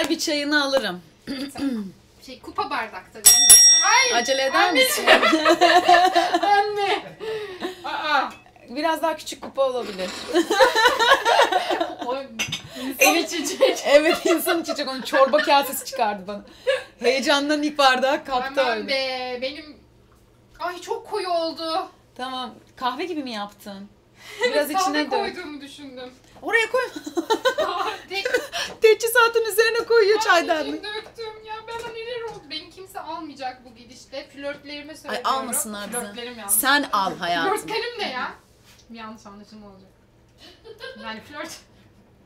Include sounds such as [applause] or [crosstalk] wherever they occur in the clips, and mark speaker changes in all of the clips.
Speaker 1: Gel bir çayını alırım.
Speaker 2: Şey kupa bardak tabii. değil mi? Ay
Speaker 1: Acele eder
Speaker 2: Anne.
Speaker 1: misin? [laughs]
Speaker 2: anne. Aa.
Speaker 1: Biraz daha küçük kupa olabilir.
Speaker 2: O insan içecek.
Speaker 1: Evet insan içecek onun çorba kasesi çıkardı bana. Heyecandan ilk bardağı kaptı
Speaker 2: Aman
Speaker 1: öyle.
Speaker 2: be benim Ay çok koyu oldu.
Speaker 1: Tamam kahve gibi mi yaptın? [laughs] Biraz
Speaker 2: Kahve
Speaker 1: içine dök.
Speaker 2: koyduğumu düşündüm.
Speaker 1: Oraya koy. [laughs] Teçhizatın üzerine koyuyor
Speaker 2: çaydan.
Speaker 1: çaydanlık.
Speaker 2: döktüm ya bana neler oldu. Beni kimse almayacak bu gidişte. Flörtlerime
Speaker 1: Ay
Speaker 2: söylüyorum.
Speaker 1: almasınlar bizi.
Speaker 2: Flörtlerim yalnız.
Speaker 1: Sen al hayatım.
Speaker 2: Flörtlerim ne ya? Bir yanlış anlaşılma olacak. Yani flört...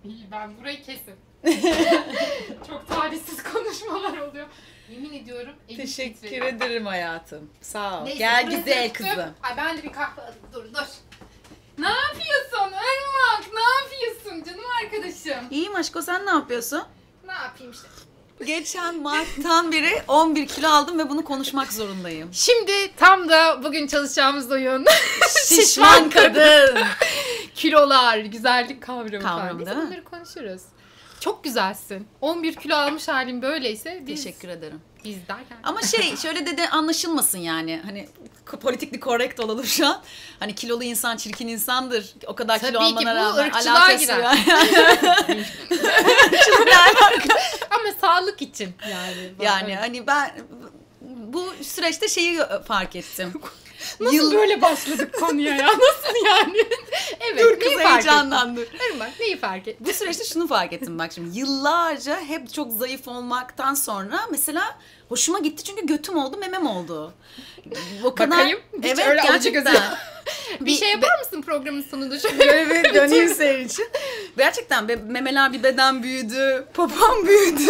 Speaker 2: İyi ben burayı kesin. [laughs] Çok talihsiz konuşmalar oluyor. Yemin ediyorum elim
Speaker 1: Teşekkür
Speaker 2: titriyor.
Speaker 1: ederim hayatım. Sağ ol.
Speaker 2: Neyse,
Speaker 1: Gel
Speaker 2: burası
Speaker 1: güzel
Speaker 2: öptüm.
Speaker 1: kızım.
Speaker 2: Ay ben de bir kahve. Dur dur. Ne? Ne yapıyorsun canım arkadaşım?
Speaker 1: İyiyim aşko sen ne yapıyorsun?
Speaker 2: Ne yapayım işte.
Speaker 1: Geçen Mart'tan beri 11 kilo aldım ve bunu konuşmak zorundayım.
Speaker 2: Şimdi tam da bugün çalışacağımız oyun. [laughs]
Speaker 1: Şişman kadın. [laughs]
Speaker 2: Kilolar, güzellik kavramı,
Speaker 1: Kavramı
Speaker 2: falan. Biz
Speaker 1: değil mi?
Speaker 2: bunları konuşuruz. Çok güzelsin. 11 kilo almış halim böyleyse biz,
Speaker 1: Teşekkür ederim.
Speaker 2: biz derken.
Speaker 1: Ama şey şöyle de, de anlaşılmasın yani. Hani politikli correct olalım şu an. Hani kilolu insan çirkin insandır. O kadar kilo
Speaker 2: Tabii ki
Speaker 1: almana
Speaker 2: bu
Speaker 1: rağmen
Speaker 2: ırkçılığa
Speaker 1: alakası
Speaker 2: girer. [laughs]
Speaker 1: alaka?
Speaker 2: Ama sağlık için yani.
Speaker 1: Yani hani ben bu süreçte şeyi fark ettim. [laughs]
Speaker 2: Nasıl
Speaker 1: Yıl-
Speaker 2: böyle başladık konuya ya? [laughs] Nasıl yani? evet.
Speaker 1: Dur kız heyecanlandır.
Speaker 2: Irmak neyi fark ettin?
Speaker 1: Bu süreçte şunu fark ettim bak şimdi yıllarca hep çok zayıf olmaktan sonra mesela hoşuma gitti çünkü götüm oldu memem oldu. O kadar
Speaker 2: Bakayım. Hiç
Speaker 1: evet
Speaker 2: öyle
Speaker 1: gerçekten.
Speaker 2: gözü- [laughs] Bir, şey yapar mısın programın sonunda [laughs] şöyle?
Speaker 1: Bir döneyim senin için. Gerçekten be- memeler bir beden büyüdü, popom büyüdü.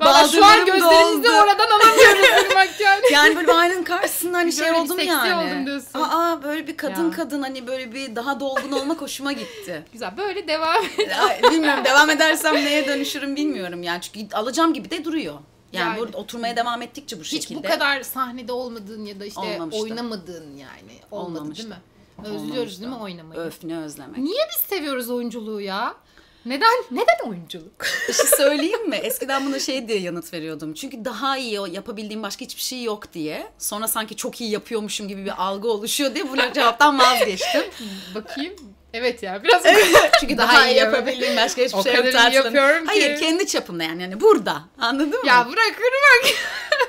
Speaker 2: Valla şu an gözlerimizi
Speaker 1: doldu.
Speaker 2: oradan alamıyoruz Irmak [laughs] yani.
Speaker 1: Yani böyle aynanın karşısında hani şey
Speaker 2: Böyle
Speaker 1: oldum
Speaker 2: seksi
Speaker 1: yani.
Speaker 2: oldum diyorsun.
Speaker 1: Aa böyle bir kadın
Speaker 2: Ya.
Speaker 1: kadın hani böyle bir daha dolgun olmak hoşuma gitti. [laughs]
Speaker 2: Güzel böyle devam [laughs] et.
Speaker 1: Bilmiyorum devam edersem neye dönüşürüm bilmiyorum yani çünkü alacağım gibi de duruyor. Yani,
Speaker 2: Yani.
Speaker 1: burada oturmaya devam ettikçe bu
Speaker 2: Hiç
Speaker 1: şekilde.
Speaker 2: bu kadar sahnede olmadığın ya da işte
Speaker 1: Olmamıştı.
Speaker 2: oynamadığın yani. Olmadı
Speaker 1: Olmamıştı.
Speaker 2: değil mi? Özlüyoruz
Speaker 1: Olmamıştı.
Speaker 2: değil mi oynamayı?
Speaker 1: Öf ne özlemek.
Speaker 2: Niye biz seviyoruz oyunculuğu ya? Neden neden oyunculuk?
Speaker 1: Bir şey söyleyeyim mi? Eskiden buna şey diye yanıt veriyordum. Çünkü daha iyi o yapabildiğim başka hiçbir şey yok diye. Sonra sanki çok iyi yapıyormuşum gibi bir algı oluşuyor diye bu cevaptan vazgeçtim. [laughs]
Speaker 2: Bakayım. Evet ya biraz
Speaker 1: Çünkü daha, iyi yapabildiğim başka hiçbir
Speaker 2: O
Speaker 1: şey yok.
Speaker 2: kadar iyi
Speaker 1: tartışmadım.
Speaker 2: yapıyorum ki.
Speaker 1: Hayır kendi çapımda yani. yani burada. Anladın mı?
Speaker 2: ya bırak bak.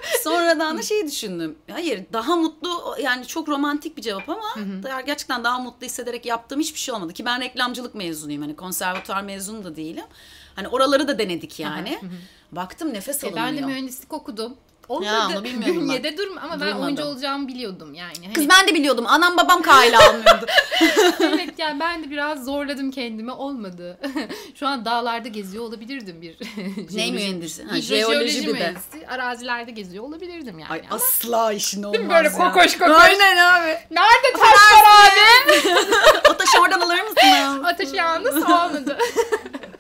Speaker 2: [laughs]
Speaker 1: Sonradan da şeyi düşündüm. Hayır daha mutlu yani çok romantik bir cevap ama daha- gerçekten daha mutlu hissederek yaptığım hiçbir şey olmadı. Ki ben reklamcılık mezunuyum. Hani konservatuar mezunu da değilim. Hani oraları da denedik yani. Baktım nefes
Speaker 2: E,
Speaker 1: alınmıyor.
Speaker 2: ben de mühendislik okudum. Olmadı.
Speaker 1: Ya, onu bilmiyorum ben.
Speaker 2: Bünyede durma ama ben
Speaker 1: Durmadım.
Speaker 2: oyuncu olacağımı biliyordum yani. Hani,
Speaker 1: Kız ben de biliyordum. Anam babam kayla almıyordu. [laughs] [laughs]
Speaker 2: evet yani ben de biraz zorladım kendimi olmadı. [laughs] Şu an dağlarda geziyor olabilirdim bir jeoloji-
Speaker 1: mühendisi? Ha, jeoloji bir de.
Speaker 2: mühendisi. Arazilerde geziyor olabilirdim yani.
Speaker 1: Ay
Speaker 2: Ama
Speaker 1: asla işin olmaz
Speaker 2: böyle
Speaker 1: ya.
Speaker 2: kokoş kokoş?
Speaker 1: Aynen abi.
Speaker 2: Nerede taşlar abi?
Speaker 1: O taşı oradan alır mısın?
Speaker 2: Ateş yalnız olmadı.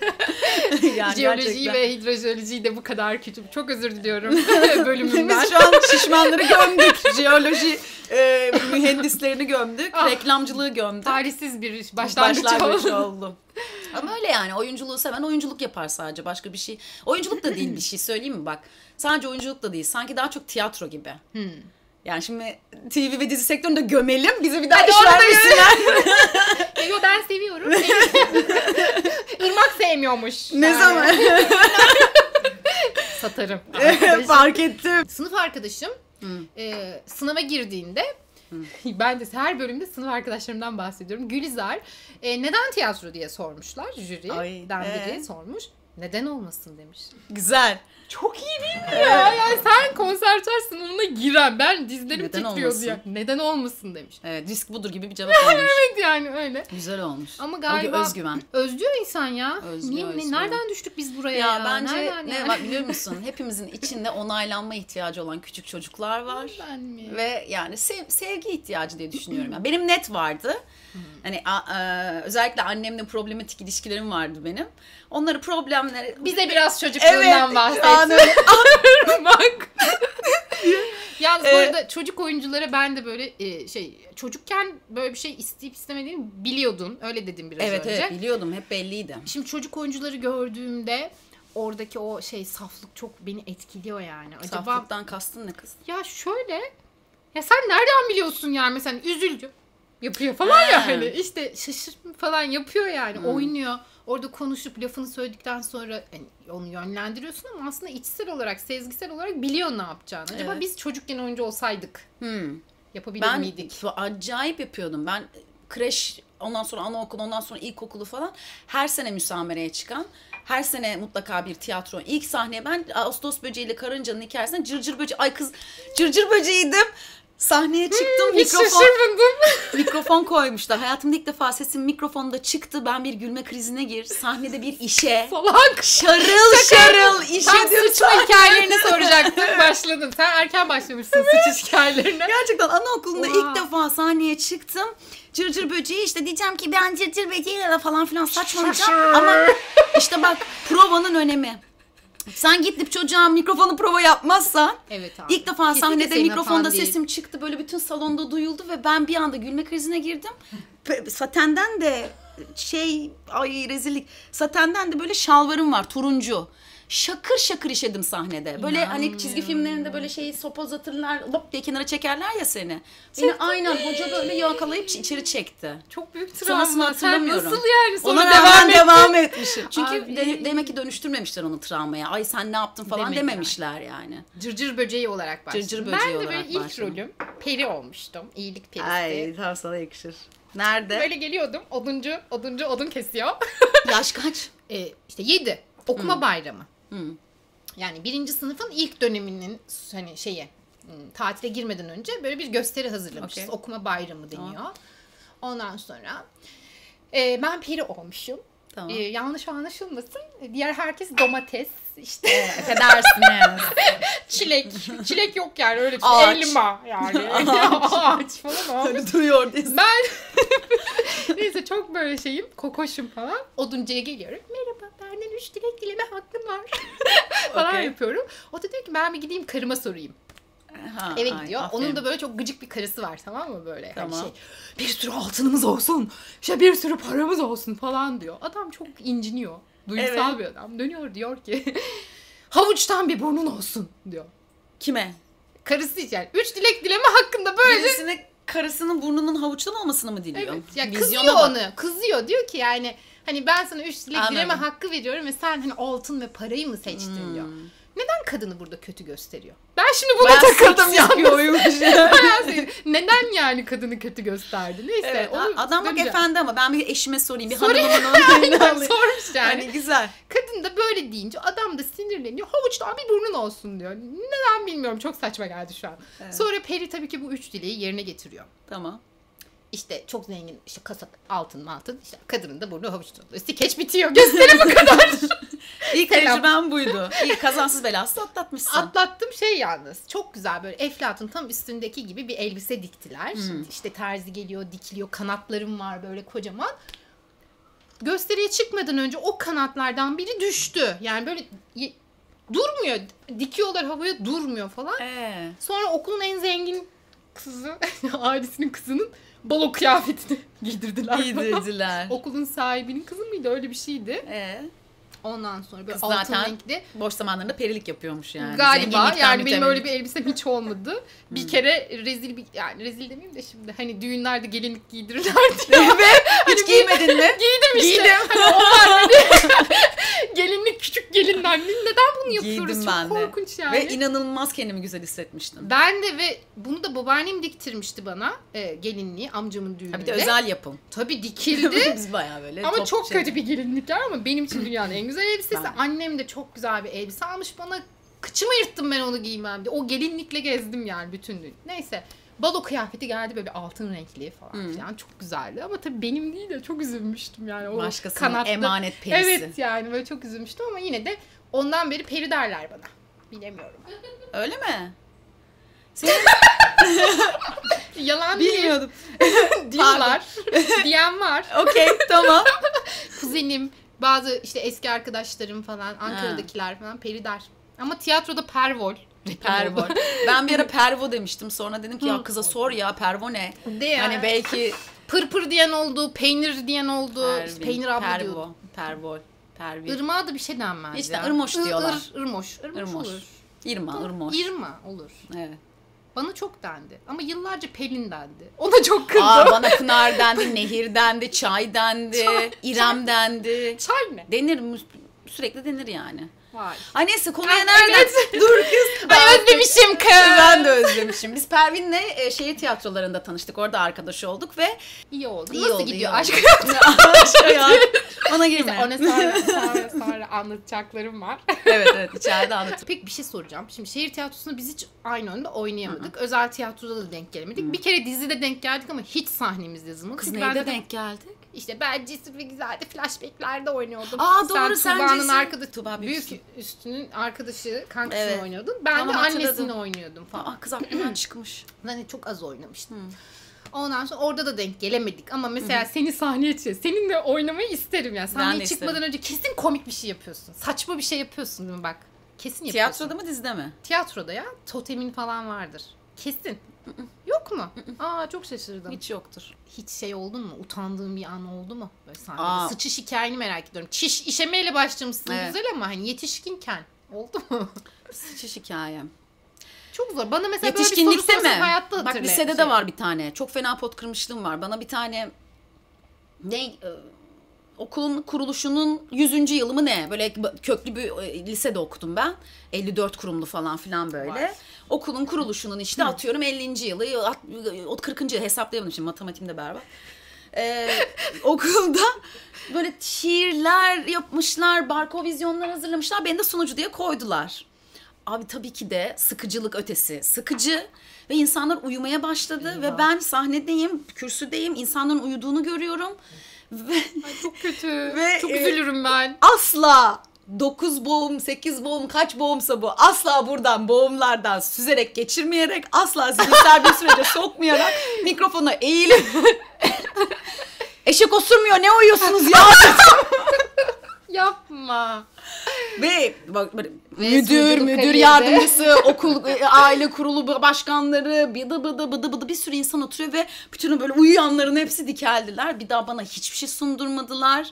Speaker 2: [laughs]
Speaker 1: yani
Speaker 2: Jeolojiyi
Speaker 1: gerçekten.
Speaker 2: ve hidrojeolojiyi de bu kadar küçük. Çok özür diliyorum [laughs] bölümümden.
Speaker 1: Biz şu an şişmanları gömdük. Jeoloji e, mühendislerini gömdük.
Speaker 2: Ah.
Speaker 1: Reklamcılığı gömdük.
Speaker 2: Tarihsiz bir başlangıç,
Speaker 1: Başlangıç
Speaker 2: oldu.
Speaker 1: oldu. Ama öyle yani oyunculuğu seven oyunculuk yapar sadece başka bir şey. Oyunculuk da değil bir şey söyleyeyim mi bak. Sadece oyunculuk da değil. Sanki daha çok tiyatro gibi.
Speaker 2: Hmm.
Speaker 1: Yani şimdi TV ve dizi sektöründe gömelim. Bize bir daha
Speaker 2: Hadi
Speaker 1: iş vermesinler. [laughs]
Speaker 2: Yo ben seviyorum. [laughs] Irmak sevmiyormuş.
Speaker 1: ne
Speaker 2: Yani.
Speaker 1: zaman? [laughs]
Speaker 2: Satarım. [laughs]
Speaker 1: Fark ettim.
Speaker 2: Sınıf arkadaşım e, sınava girdiğinde ben de her bölümde sınıf arkadaşlarımdan bahsediyorum. Gülizar e, neden tiyatro diye sormuşlar jüriden
Speaker 1: Ay,
Speaker 2: biri
Speaker 1: ee?
Speaker 2: sormuş. Neden olmasın demiş.
Speaker 1: Güzel.
Speaker 2: Çok iyi değil mi ya? Yani sen konservatuar sınavına giren ben dizlerim
Speaker 1: Neden
Speaker 2: titriyordu
Speaker 1: olmasın?
Speaker 2: ya. Neden olmasın demiş.
Speaker 1: Evet risk budur gibi bir cevap olmuş. [laughs]
Speaker 2: Evet yani öyle.
Speaker 1: Güzel olmuş.
Speaker 2: Ama galiba
Speaker 1: özgüven.
Speaker 2: özlüyor insan ya.
Speaker 1: Özlüyor,
Speaker 2: Niye,
Speaker 1: özlüyor.
Speaker 2: nereden düştük biz buraya
Speaker 1: Ya,
Speaker 2: ya?
Speaker 1: bence
Speaker 2: Nereden
Speaker 1: ne
Speaker 2: yani?
Speaker 1: var biliyor [laughs] musun? Hepimizin içinde onaylanma ihtiyacı olan küçük çocuklar var.
Speaker 2: Ben mi?
Speaker 1: Ve yani sev- sevgi ihtiyacı diye düşünüyorum. Yani benim net vardı. Hani a- a- özellikle annemle problematik ilişkilerim vardı benim. Onları problemleri...
Speaker 2: Bize biraz çocukluğundan
Speaker 1: Evet,
Speaker 2: bahset.
Speaker 1: Yani-
Speaker 2: Bak. [laughs] Yalnız bu
Speaker 1: Ee,
Speaker 2: arada çocuk oyunculara ben de böyle e, şey çocukken böyle bir şey isteyip istemediğimi biliyordun. Öyle dedim biraz
Speaker 1: Evet
Speaker 2: önce.
Speaker 1: evet biliyordum hep belliydi.
Speaker 2: Şimdi çocuk oyuncuları gördüğümde oradaki o şey saflık çok beni etkiliyor yani. Acaba
Speaker 1: Saflıktan kastın ne kız?
Speaker 2: ya şöyle ya sen nereden biliyorsun yani mesela üzüldü yapıyor falan ya hani işte şaşırma falan yapıyor yani
Speaker 1: Hmm.
Speaker 2: oynuyor. Orada konuşup lafını söyledikten sonra hani onu yönlendiriyorsun ama aslında içsel olarak, sezgisel olarak biliyor ne yapacağını. Acaba
Speaker 1: Evet.
Speaker 2: biz çocukken oyuncu olsaydık
Speaker 1: Hmm.
Speaker 2: yapabilir
Speaker 1: Ben
Speaker 2: miydik?
Speaker 1: acayip yapıyordum. Ben kreş, ondan sonra anaokulu, ondan sonra ilkokulu falan her sene müsamereye çıkan, her sene mutlaka bir tiyatro. İlk sahneye ben Ağustos böceğiyle karıncanın hikayesinden cırcır böceği, ay kız cırcır böceğiydim. Sahneye çıktım,
Speaker 2: Hmm, Hiç
Speaker 1: mikrofon,
Speaker 2: şaşırmadım. [laughs]
Speaker 1: mikrofon koymuşlar. Hayatımda ilk defa sesim mikrofonda çıktı. Ben bir gülme krizine gir. Sahnede bir işe.
Speaker 2: Salak.
Speaker 1: Şarıl şarıl işe
Speaker 2: Tam
Speaker 1: diyorum.
Speaker 2: sıçma hikayelerini soracaktım. [laughs] Başladın. Sen erken başlamışsın sıçış hikayelerine.
Speaker 1: Gerçekten anaokulunda
Speaker 2: Wow.
Speaker 1: ilk defa sahneye çıktım. Cırcır böceği işte diyeceğim ki ben cırcır böceğiyle falan filan saçmalayacağım. Ama işte bak provanın önemi. Sen gidip çocuğa mikrofonu prova yapmazsan
Speaker 2: Evet abi.
Speaker 1: ilk defa
Speaker 2: Kesinlikle
Speaker 1: sahnede mikrofonda sesim çıktı böyle bütün salonda duyuldu ve ben bir anda gülme krizine girdim. [laughs] Satenden de şey ay rezillik. Satenden de böyle şalvarım var turuncu. Şakır şakır işedim sahnede. Böyle hani çizgi filmlerinde böyle şeyi sopa uzatırlar, lop diye kenara çekerler ya seni. Beni aynen hoca böyle yakalayıp içeri çekti.
Speaker 2: Çok büyük travma.
Speaker 1: Sonrasını hatırlamıyorum.
Speaker 2: Sen nasıl yani sonra
Speaker 1: Ona
Speaker 2: devam
Speaker 1: rağmen devam etmişim. Çünkü
Speaker 2: Abi.
Speaker 1: de- demek ki dönüştürmemişler onu travmaya. Ay sen ne yaptın falan
Speaker 2: Demediler.
Speaker 1: dememişler yani.
Speaker 2: Cırcır böceği olarak başladım.
Speaker 1: Cırcır
Speaker 2: ben
Speaker 1: böceği
Speaker 2: de
Speaker 1: olarak
Speaker 2: böyle ilk
Speaker 1: başladın.
Speaker 2: rolüm peri olmuştum. İyilik perisi.
Speaker 1: tam sana yakışır. Nerede?
Speaker 2: Böyle geliyordum. Oduncu, oduncu odun kesiyor.
Speaker 1: Yaş kaç? [laughs]
Speaker 2: e, işte 7. Okuma bayramı. Yani birinci sınıfın ilk döneminin hani şeyi hmm, tatile girmeden önce böyle bir gösteri hazırlamışız.
Speaker 1: Okey.
Speaker 2: Okuma bayramı deniyor. Ondan sonra e, ben peri olmuşum.
Speaker 1: Tamam.
Speaker 2: E, yanlış anlaşılmasın. Diğer herkes domates, işte
Speaker 1: Affedersiniz. [laughs]
Speaker 2: çilek. Çilek yok yani öyle bir
Speaker 1: Ağaç.
Speaker 2: şey. Elma yani. [laughs] [laughs] Ağaç falan olmuş.
Speaker 1: Duruyor.
Speaker 2: Ben neyse çok böyle şeyim kokoşum falan. Oduncuya geliyorum. Merhaba benden üç dilek dileme hakkım var. falan
Speaker 1: Okey.
Speaker 2: yapıyorum. O da diyor ki ben bir gideyim karıma sorayım.
Speaker 1: Ha,
Speaker 2: Eve
Speaker 1: ay,
Speaker 2: gidiyor.
Speaker 1: aferin.
Speaker 2: Onun da böyle çok gıcık bir karısı var tamam mı böyle? Hani
Speaker 1: Tamam.
Speaker 2: şey, bir sürü altınımız olsun. işte bir sürü paramız olsun falan diyor. Adam çok inciniyor. Duygusal
Speaker 1: Evet.
Speaker 2: bir adam. Dönüyor diyor ki [laughs] havuçtan bir burnun olsun diyor.
Speaker 1: Kime?
Speaker 2: Karısı yani. Üç dilek dileme hakkında böyle
Speaker 1: Birisine karısının burnunun havuçtan olmasını mı diliyor?
Speaker 2: Evet. Ya
Speaker 1: Vizyona
Speaker 2: kızıyor
Speaker 1: bak.
Speaker 2: onu. Kızıyor. Diyor ki yani hani ben sana üç dilek
Speaker 1: Anladım.
Speaker 2: dileme hakkı veriyorum ve sen hani altın ve parayı mı seçtin diyor. Neden kadını burada kötü gösteriyor? Ben şimdi buna
Speaker 1: Bayağı
Speaker 2: takıldım ya.
Speaker 1: bir oyunmuş. [laughs]
Speaker 2: Neden yani kadını kötü gösterdi? Neyse.
Speaker 1: evet,
Speaker 2: onu
Speaker 1: adam bak efendi ama ben bir eşime sorayım. Bir
Speaker 2: Sorayım.
Speaker 1: hanımımın [laughs] alayım.
Speaker 2: sormuş yani.
Speaker 1: Hani güzel.
Speaker 2: Kadın da böyle deyince adam da sinirleniyor. Havuçtan bir burnun olsun diyor. Neden bilmiyorum. Çok saçma geldi şu an.
Speaker 1: Evet.
Speaker 2: Sonra Peri tabii ki bu üç dileği yerine getiriyor.
Speaker 1: Tamam.
Speaker 2: İşte çok zengin işte kasa altın altın işte kadının da burnu havuçtan oluyor. Skeç bitiyor. Gösteri bu kadar. [laughs]
Speaker 1: İlk
Speaker 2: Selam.
Speaker 1: tecrübem buydu. [laughs] İlk kazansız belasız atlatmışsın.
Speaker 2: Atlattım şey yalnız. Çok güzel böyle Eflatun tam üstündeki gibi bir elbise diktiler.
Speaker 1: Hmm.
Speaker 2: İşte terzi geliyor, dikiliyor. Kanatlarım var böyle kocaman. Gösteriye çıkmadan önce o kanatlardan biri düştü. Yani böyle durmuyor. Dikiyorlar havaya durmuyor falan.
Speaker 1: Ee,
Speaker 2: Sonra okulun en zengin kızı, [laughs] ailesinin kızının balo kıyafetini [laughs] giydirdiler.
Speaker 1: giydirdiler.
Speaker 2: Okulun sahibinin kızı mıydı? Öyle bir şeydi.
Speaker 1: Ee,
Speaker 2: Ondan sonra böyle
Speaker 1: Kız
Speaker 2: altın
Speaker 1: zaten
Speaker 2: renkli.
Speaker 1: boş zamanlarında perilik yapıyormuş yani.
Speaker 2: Galiba yani benim öyle bir elbisem hiç olmadı. Bir kere rezil bir yani rezil demeyeyim de şimdi hani düğünlerde gelinlik giydirirler diye.
Speaker 1: Evet. Hiç giymedin mi?
Speaker 2: Giydim işte.
Speaker 1: Giydim.
Speaker 2: Hani o var hani. [laughs] gelinlik küçük gelinler. Neden bunu yapıyoruz?
Speaker 1: Giydim
Speaker 2: Çok
Speaker 1: ben de.
Speaker 2: korkunç yani.
Speaker 1: Ve inanılmaz kendimi güzel hissetmiştim.
Speaker 2: ben de ve bunu da babaannem diktirmişti bana e, gelinliği amcamın düğününde.
Speaker 1: Ha, bir de özel yapım.
Speaker 2: Tabii dikildi. [laughs]
Speaker 1: Biz bayağı böyle
Speaker 2: Ama çok
Speaker 1: şey-
Speaker 2: kötü bir gelinlikler ama benim için dünyanın en güzel elbisesi.
Speaker 1: Ben-
Speaker 2: Annem de çok güzel bir elbise almış bana. Kıçımı yırttım ben onu giymem diye. O gelinlikle gezdim yani bütün gün. Neyse. Balo kıyafeti geldi böyle altın renkli falan
Speaker 1: Hı.
Speaker 2: filan. Çok güzeldi ama tabii benim değil de çok üzülmüştüm yani. O
Speaker 1: Başkasının
Speaker 2: kanatlı-
Speaker 1: emanet perisi.
Speaker 2: Evet yani böyle çok üzülmüştüm ama yine de ondan beri peri derler bana. Bilemiyorum.
Speaker 1: Öyle mi? Senin [laughs]
Speaker 2: Yalan değil
Speaker 1: bilmiyordum. [laughs]
Speaker 2: diyorlar. [laughs] Diyen var.
Speaker 1: Okey tamam.
Speaker 2: kuzenim, bazı işte eski arkadaşlarım falan, Ankara'dakiler falan peri der. Ama tiyatroda pervol.
Speaker 1: Pervo. Ben bir ara [laughs] pervo demiştim. Sonra dedim ki ya kıza sor ya pervo ne?
Speaker 2: De.
Speaker 1: Hani belki [laughs]
Speaker 2: Pırpır diyen oldu, peynir diyen oldu. İşte
Speaker 1: Pervin,
Speaker 2: peynir abla diyordu.
Speaker 1: pervo, pervol, Pervin.
Speaker 2: Irmağa da bir şey denmez
Speaker 1: İşte
Speaker 2: ya.
Speaker 1: ırmoş
Speaker 2: Ir-
Speaker 1: diyorlar.
Speaker 2: ir- ırmoş. Irmoş,
Speaker 1: Irmoş.
Speaker 2: olur.
Speaker 1: İrma, ırmoş.
Speaker 2: İrma olur.
Speaker 1: Evet.
Speaker 2: Bana çok dendi. Ama yıllarca Pelin dendi. Ona çok kızdım.
Speaker 1: Aa, [laughs] bana Pınar dendi, Nehir dendi, Çay dendi,
Speaker 2: Çay,
Speaker 1: İrem dendi.
Speaker 2: Çay ne?
Speaker 1: Denir sürekli denir yani.
Speaker 2: Vay.
Speaker 1: Ay neyse konuya nereden? Dur kız.
Speaker 2: Kız.
Speaker 1: Ben de özlemişim. Biz Pervin'le e, şehir tiyatrolarında tanıştık. Orada arkadaş olduk ve
Speaker 2: İyi oldu.
Speaker 1: iyi
Speaker 2: Nasıl
Speaker 1: oldu,
Speaker 2: gidiyor
Speaker 1: iyi [laughs]
Speaker 2: aşk
Speaker 1: hayatı. Bana girme.
Speaker 2: Ona sonra, sonra, sonra anlatacaklarım var. [laughs]
Speaker 1: evet evet içeride anlatayım.
Speaker 2: Peki bir şey soracağım. Şimdi şehir tiyatrosunda biz hiç aynı oyunda oynayamadık. Özel tiyatroda da denk gelemedik. Bir kere dizide denk geldik ama hiç sahnemiz yazılmadı.
Speaker 1: Kız neyde
Speaker 2: ben de
Speaker 1: denk geldik?
Speaker 2: İşte ben Cesur ve Güzel'de flashbacklerde oynuyordum.
Speaker 1: Aa, doğru, sen
Speaker 2: Tuğba'nın
Speaker 1: Cesur.
Speaker 2: arkadaşı,
Speaker 1: Tuğba
Speaker 2: büyük
Speaker 1: Büyüksün.
Speaker 2: üstünün arkadaşı, kankasını
Speaker 1: Evet.
Speaker 2: oynuyordun. Ben
Speaker 1: Tamam,
Speaker 2: de annesini
Speaker 1: hatırladım.
Speaker 2: oynuyordum falan.
Speaker 1: Aa, kız aklımdan [clears throat] çıkmış.
Speaker 2: Hani çok az oynamıştım. Ondan sonra orada da denk gelemedik ama mesela seni sahneye çıkıyor. Seninle oynamayı isterim yani. Sahneye
Speaker 1: de
Speaker 2: çıkmadan
Speaker 1: isterim.
Speaker 2: önce kesin komik bir şey yapıyorsun. Saçma bir şey yapıyorsun değil mi bak. Kesin yapıyorsun.
Speaker 1: Tiyatroda mı dizide mi?
Speaker 2: Tiyatroda ya. Totemin falan vardır. Kesin. Yok mu? Aa çok şaşırdım. Hiç,
Speaker 1: Hiç yoktur.
Speaker 2: şey oldun mu? Utandığın bir an oldu mu? Böyle sahnede.
Speaker 1: Aa.
Speaker 2: Sıçış hikayeni merak ediyorum. Çiş işemeyle başlamışsın
Speaker 1: Evet.
Speaker 2: güzel ama hani yetişkinken oldu mu? [laughs]
Speaker 1: Sıçış hikayem.
Speaker 2: çok zor. Bana mesela böyle bir soru sorsan hayatta
Speaker 1: Bak
Speaker 2: hatırla-
Speaker 1: lisede
Speaker 2: şey-
Speaker 1: de var bir tane. Çok fena pot kırmışlığım var. Bana bir tane ne e, okulun kuruluşunun 100. yılı mı ne? Böyle köklü bir e, lisede okudum ben. 54 kurumlu falan filan böyle.
Speaker 2: Vay.
Speaker 1: Okulun kuruluşunun işte atıyorum 50. yılı, at- o 40. yılı hesaplayamadım şimdi matematiğimde berbat. Ee, [laughs] okulda böyle şiirler yapmışlar, barko vizyonlar hazırlamışlar. Beni de sunucu diye koydular. Abi tabii ki de sıkıcılık ötesi. Sıkıcı ve insanlar uyumaya başladı ve
Speaker 2: Eyvah.
Speaker 1: ben sahnedeyim, kürsüdeyim, insanların uyuduğunu görüyorum ve
Speaker 2: Ay çok kötü. [laughs]
Speaker 1: Ve,
Speaker 2: çok
Speaker 1: e,
Speaker 2: üzülürüm ben.
Speaker 1: asla 9 boğum, 8 boğum, kaç boğumsa bu asla buradan boğumlardan süzerek geçirmeyerek asla zihinsel bir sürece [laughs] sokmayarak mikrofona eğilip [laughs] eşek osurmuyor ne uyuyorsunuz ya
Speaker 2: Yapma.
Speaker 1: Ve bak müdür, müdür yardımcısı, okul, e, aile kurulu başkanları, bıdı bıdı bıdı bıdı bir sürü insan oturuyor ve bütün böyle uyuyanların hepsi dikeldiler. Bir daha bana hiçbir şey sundurmadılar.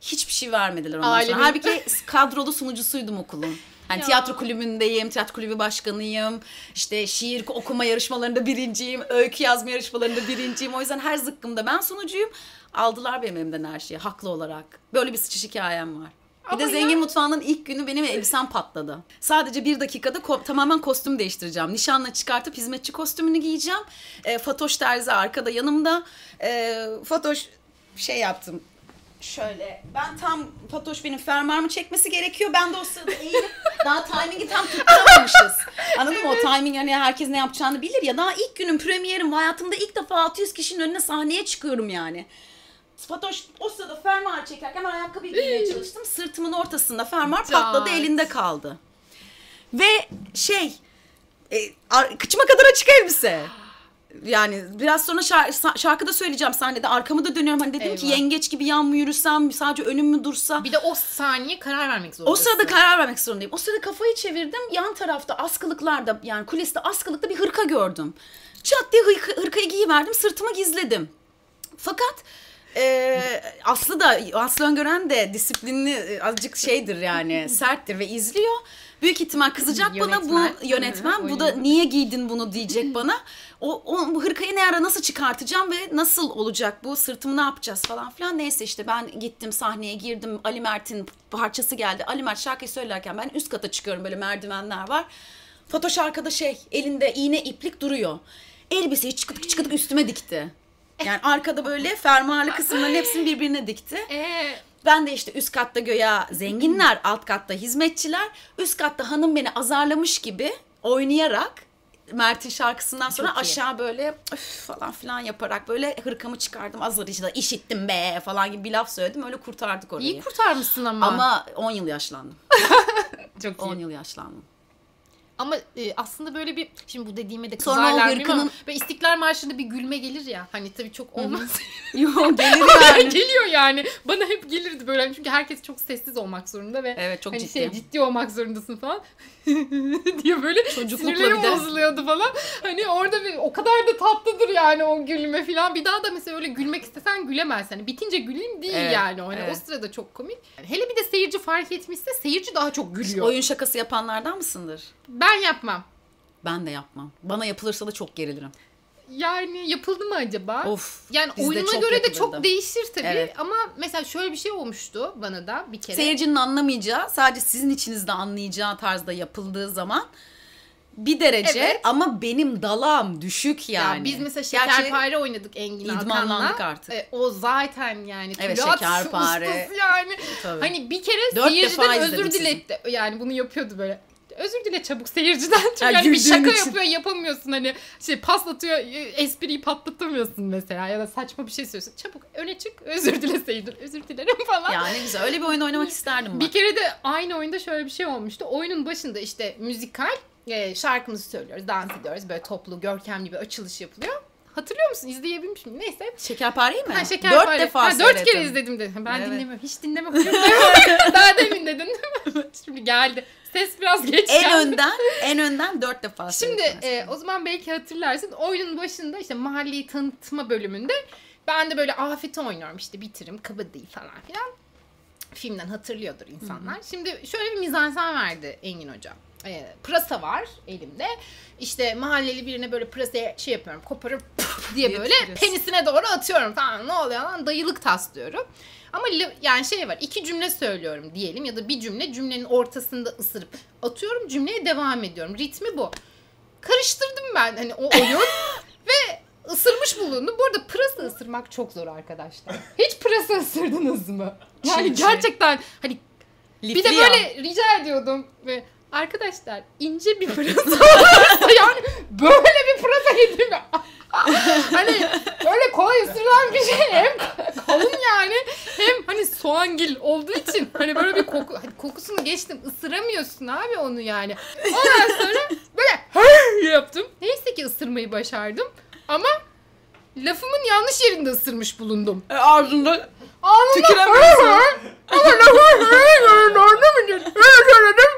Speaker 1: Hiçbir şey vermediler ondan
Speaker 2: Ailemin-
Speaker 1: sonra. Halbuki kadrolu sunucusuydum okulun. Hani
Speaker 2: Ya.
Speaker 1: tiyatro kulübündeyim, tiyatro kulübü başkanıyım. İşte şiir okuma yarışmalarında birinciyim, öykü yazma yarışmalarında birinciyim. O yüzden her zıkkımda ben sunucuyum. Aldılar benim elimden her şeyi haklı olarak. Böyle bir sıçış hikayem var. Bir de zengin mutfağının ilk günü benim elbisem patladı. Sadece bir dakikada ko- tamamen kostüm değiştireceğim. Nişanla çıkartıp hizmetçi kostümünü giyeceğim. E, Fatoş Terzi arkada yanımda. E, Fatoş şey yaptım. Şöyle ben tam Fatoş benim fermuarımı çekmesi gerekiyor. Ben de o sırada eğilip [laughs] daha timingi tam tutturamamışız. Anladın mı? O timing hani herkes ne yapacağını bilir ya. Daha ilk günüm premierim hayatımda ilk defa 600 kişinin önüne sahneye çıkıyorum yani. Fatoş o sırada fermuar çekerken ben ayakkabıyı giymeye çalıştım. Sırtımın ortasında fermuar patladı elinde kaldı. Ve şey e, kıçıma kadar açık elbise. Yani biraz sonra şar- sa- şarkıda söyleyeceğim sahnede. Arkamı da dönüyorum. Hani dedim ki
Speaker 2: Eyvah.
Speaker 1: yengeç gibi yan mı yürüsem, sadece önüm mü dursa.
Speaker 2: Bir de o saniye karar vermek
Speaker 1: O
Speaker 2: zorundasın.
Speaker 1: sırada karar vermek zorundayım. O sırada kafayı çevirdim. Yan tarafta askılıklarda yani kuliste askılıkta bir hırka gördüm. Çat diye hırka, hırkayı giyiverdim. Sırtımı gizledim. Fakat e, Aslı da Aslı Öngören de disiplinli e, azıcık şeydir yani [laughs] serttir ve izliyor. Büyük ihtimal kızacak bana bu
Speaker 2: Yönetmen.
Speaker 1: yönetmen.
Speaker 2: Hı
Speaker 1: bu da niye giydin bunu diyecek [laughs] bana. O, o bu hırkayı ne ara nasıl çıkartacağım ve nasıl olacak bu sırtımı ne yapacağız falan filan. Neyse işte ben gittim sahneye girdim. Ali Mert'in parçası geldi. Ali Mert şarkıyı söylerken ben üst kata çıkıyorum böyle merdivenler var. Fatoş arkada şey elinde iğne iplik duruyor. Elbiseyi çıkıdık çıkıdık üstüme dikti. Yani arkada böyle fermuarlı kısımların hepsini birbirine dikti.
Speaker 2: Ee,
Speaker 1: Ben de işte üst katta göya zenginler, alt katta hizmetçiler, üst katta hanım beni azarlamış gibi oynayarak Mert'in şarkısından sonra
Speaker 2: Çok iyi.
Speaker 1: aşağı böyle öf falan filan yaparak böyle hırkamı çıkardım. Azar işte işittim be falan gibi bir laf söyledim. Öyle kurtardık orayı.
Speaker 2: iyi kurtarmışsın ama.
Speaker 1: Ama 10 yıl yaşlandım. [laughs]
Speaker 2: çok
Speaker 1: 10 yıl yaşlandım.
Speaker 2: Ama e, aslında böyle bir şimdi bu dediğime de
Speaker 1: Sonra
Speaker 2: kızarlar ama
Speaker 1: hırkının-
Speaker 2: böyle İstiklal Marşı'nda bir gülme gelir ya. Hani tabii çok olmaz. [laughs]
Speaker 1: Yok [laughs] gelir yani.
Speaker 2: geliyor yani. Bana hep gelirdi böyle. Çünkü herkes çok sessiz olmak zorunda ve
Speaker 1: Evet çok
Speaker 2: hani
Speaker 1: ciddi.
Speaker 2: şey ciddi olmak zorundasın falan [laughs] diye böyle sinirlerim bozuluyordu falan. Hani orada bir, o kadar da tatlıdır yani o gülme falan. Bir daha da mesela öyle gülmek istesen gülemezsin. Hani bitince güleyim değil
Speaker 1: Evet,
Speaker 2: yani. Hani
Speaker 1: evet.
Speaker 2: O sırada çok komik. Hele bir de seyirci fark etmişse seyirci daha çok gülüyor.
Speaker 1: Oyun şakası yapanlardan mısındır?
Speaker 2: Ben yapmam.
Speaker 1: Ben de yapmam. Bana yapılırsa da çok gerilirim.
Speaker 2: Yani yapıldı mı acaba?
Speaker 1: Of.
Speaker 2: Yani
Speaker 1: çok
Speaker 2: göre de
Speaker 1: yapılırdı.
Speaker 2: çok değişir tabii.
Speaker 1: Evet.
Speaker 2: Ama mesela şöyle bir şey olmuştu bana da bir kere.
Speaker 1: Seyircinin anlamayacağı, sadece sizin içinizde anlayacağı tarzda yapıldığı zaman bir derece
Speaker 2: Evet.
Speaker 1: ama benim dalağım düşük yani.
Speaker 2: Ya biz mesela
Speaker 1: Gerçi
Speaker 2: şekerpare oynadık Engin
Speaker 1: idmanlandık
Speaker 2: Hakan'la.
Speaker 1: artık.
Speaker 2: E, o zaten yani
Speaker 1: Evet,
Speaker 2: tülat
Speaker 1: şekerpare. [laughs]
Speaker 2: yani.
Speaker 1: Tabii.
Speaker 2: Hani bir kere
Speaker 1: Dört
Speaker 2: seyirciden özür
Speaker 1: sizin.
Speaker 2: diletti. Yani bunu yapıyordu böyle. Özür dile çabuk seyirciden. Çünkü
Speaker 1: Ha,
Speaker 2: yani bir şaka
Speaker 1: için.
Speaker 2: yapıyor yapamıyorsun hani şey paslatıyor e, espriyi patlatamıyorsun mesela ya da saçma bir şey söylüyorsun. Çabuk öne çık özür dile seyirciden özür dilerim [laughs] falan.
Speaker 1: Ya ne güzel. Öyle bir oyun oynamak isterdim ben.
Speaker 2: Bir kere de aynı oyunda şöyle bir şey olmuştu. Oyunun başında işte müzikal e, şarkımızı söylüyoruz, dans ediyoruz. Böyle toplu, görkemli bir açılış yapılıyor. Hatırlıyor musun? İzleyebilmiş miyim? Neyse.
Speaker 1: Şekerpareyi mi?
Speaker 2: Ha, şeker
Speaker 1: Dört defa
Speaker 2: ha, dört kere izledim de. Ben
Speaker 1: Evet.
Speaker 2: dinlemiyorum. Hiç dinlemiyorum. [laughs] Daha demin dedin değil [laughs] mi? Şimdi geldi. Ses biraz geç
Speaker 1: En
Speaker 2: geldi.
Speaker 1: önden, en önden dört defa
Speaker 2: Şimdi e, o zaman belki hatırlarsın oyunun başında işte mahalleyi tanıtma bölümünde ben de böyle afeti oynuyorum işte bitirim kabadayı falan filan. Filmden hatırlıyordur insanlar. Şimdi şöyle bir mizansen verdi Engin Hoca. E, pırasa var elimde. İşte mahalleli birine böyle pırasaya şey yapıyorum koparıp [laughs] diye böyle penisine doğru atıyorum falan ne oluyor lan dayılık taslıyorum. Ama yani şey var iki cümle söylüyorum diyelim ya da bir cümle cümlenin ortasında ısırıp atıyorum cümleye devam ediyorum. Ritmi bu karıştırdım ben hani o oyun [laughs] ve ısırmış bulundum. Bu arada pırasa ısırmak çok zor arkadaşlar. Hiç pırasa ısırdınız mı? Yani
Speaker 1: çiğ.
Speaker 2: gerçekten hani bir de
Speaker 1: Lifli ya.
Speaker 2: böyle rica ediyordum ve arkadaşlar ince bir pırasa [laughs] yani böyle bir pırasa yedim [laughs] hani öyle kolay ısırılan bir şey hem kalın yani hem hani soğangil olduğu için hani böyle bir koku hani kokusunu geçtim ısıramıyorsun abi onu yani. Ondan sonra böyle yaptım. Neyse ki ısırmayı başardım ama lafımın yanlış yerinde ısırmış bulundum.
Speaker 1: E,
Speaker 2: Anında
Speaker 1: Tüküremiyorsun.
Speaker 2: ama.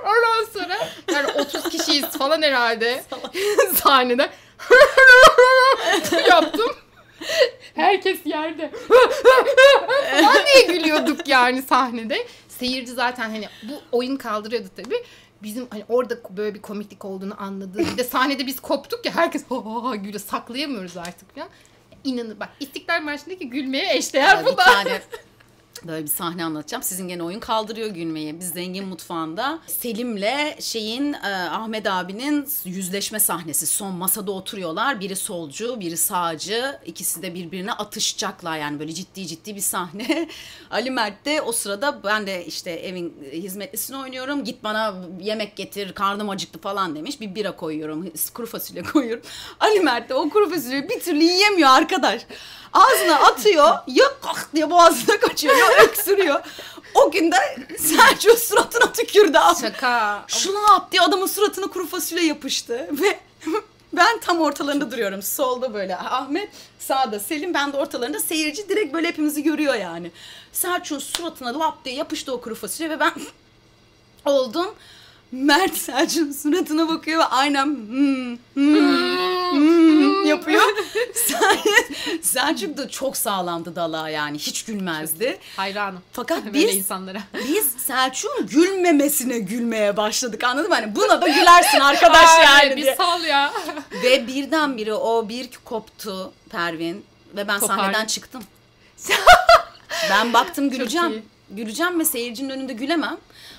Speaker 2: Ondan sonra yani 30 kişiyiz falan herhalde [laughs] sahnede. [laughs] yaptım. [laughs] Herkes yerde. falan diye gülüyorduk yani sahnede. Seyirci zaten hani bu oyun kaldırıyordu tabii. Bizim hani orada böyle bir komiklik olduğunu anladığı. Bir de sahnede biz koptuk ya herkes ha ha ha gülüyor. Saklayamıyoruz artık falan. İnanın bak İstiklal Marşı'ndaki gülmeye eşdeğer
Speaker 1: bir
Speaker 2: bu da.
Speaker 1: tane [laughs] böyle bir sahne anlatacağım. Sizin gene oyun kaldırıyor gülmeyi. Biz zengin mutfağında Selim'le şeyin e, Ahmet abinin yüzleşme sahnesi. Son masada oturuyorlar. Biri solcu, biri sağcı. İkisi de birbirine atışacaklar yani böyle ciddi ciddi bir sahne. [laughs] Ali Mert de o sırada ben de işte evin hizmetlisini oynuyorum. Git bana yemek getir, karnım acıktı falan demiş. Bir bira koyuyorum, kuru fasulye koyuyorum. Ali Mert de o kuru fasulyeyi bir türlü yiyemiyor arkadaş. Ağzına atıyor, ya kah diye boğazına kaçıyor, ya [laughs] öksürüyor. O gün de Sergio suratına tükürdü.
Speaker 2: Şaka.
Speaker 1: Şunu yap diye adamın suratına kuru fasulye yapıştı. [laughs] Ve ben tam ortalarında duruyorum. Solda böyle Ahmet, sağda Selim, ben de ortalarında. Seyirci direkt böyle hepimizi görüyor yani. Selçuk'un suratına lap diye yapıştı o kuru fasulye ve ben [laughs] oldum. Mert Selçuk'un suratına bakıyor ve aynen hmm, hmm, hmm yapıyor. [laughs] Sel- Selçuk da çok sağlamdı dala yani hiç gülmezdi.
Speaker 2: Hayranım.
Speaker 1: Fakat biz
Speaker 2: insanlara. [laughs]
Speaker 1: biz [laughs] Selçuk'un gülmemesine gülmeye başladık anladın mı? Hani buna da gülersin arkadaş yani
Speaker 2: Abi,
Speaker 1: diye.
Speaker 2: bir sal ya.
Speaker 1: Ve birdenbire o bir koptu Pervin ve ben
Speaker 2: Kopar.
Speaker 1: sahneden çıktım. ben baktım güleceğim. Güleceğim ve seyircinin önünde gülemem.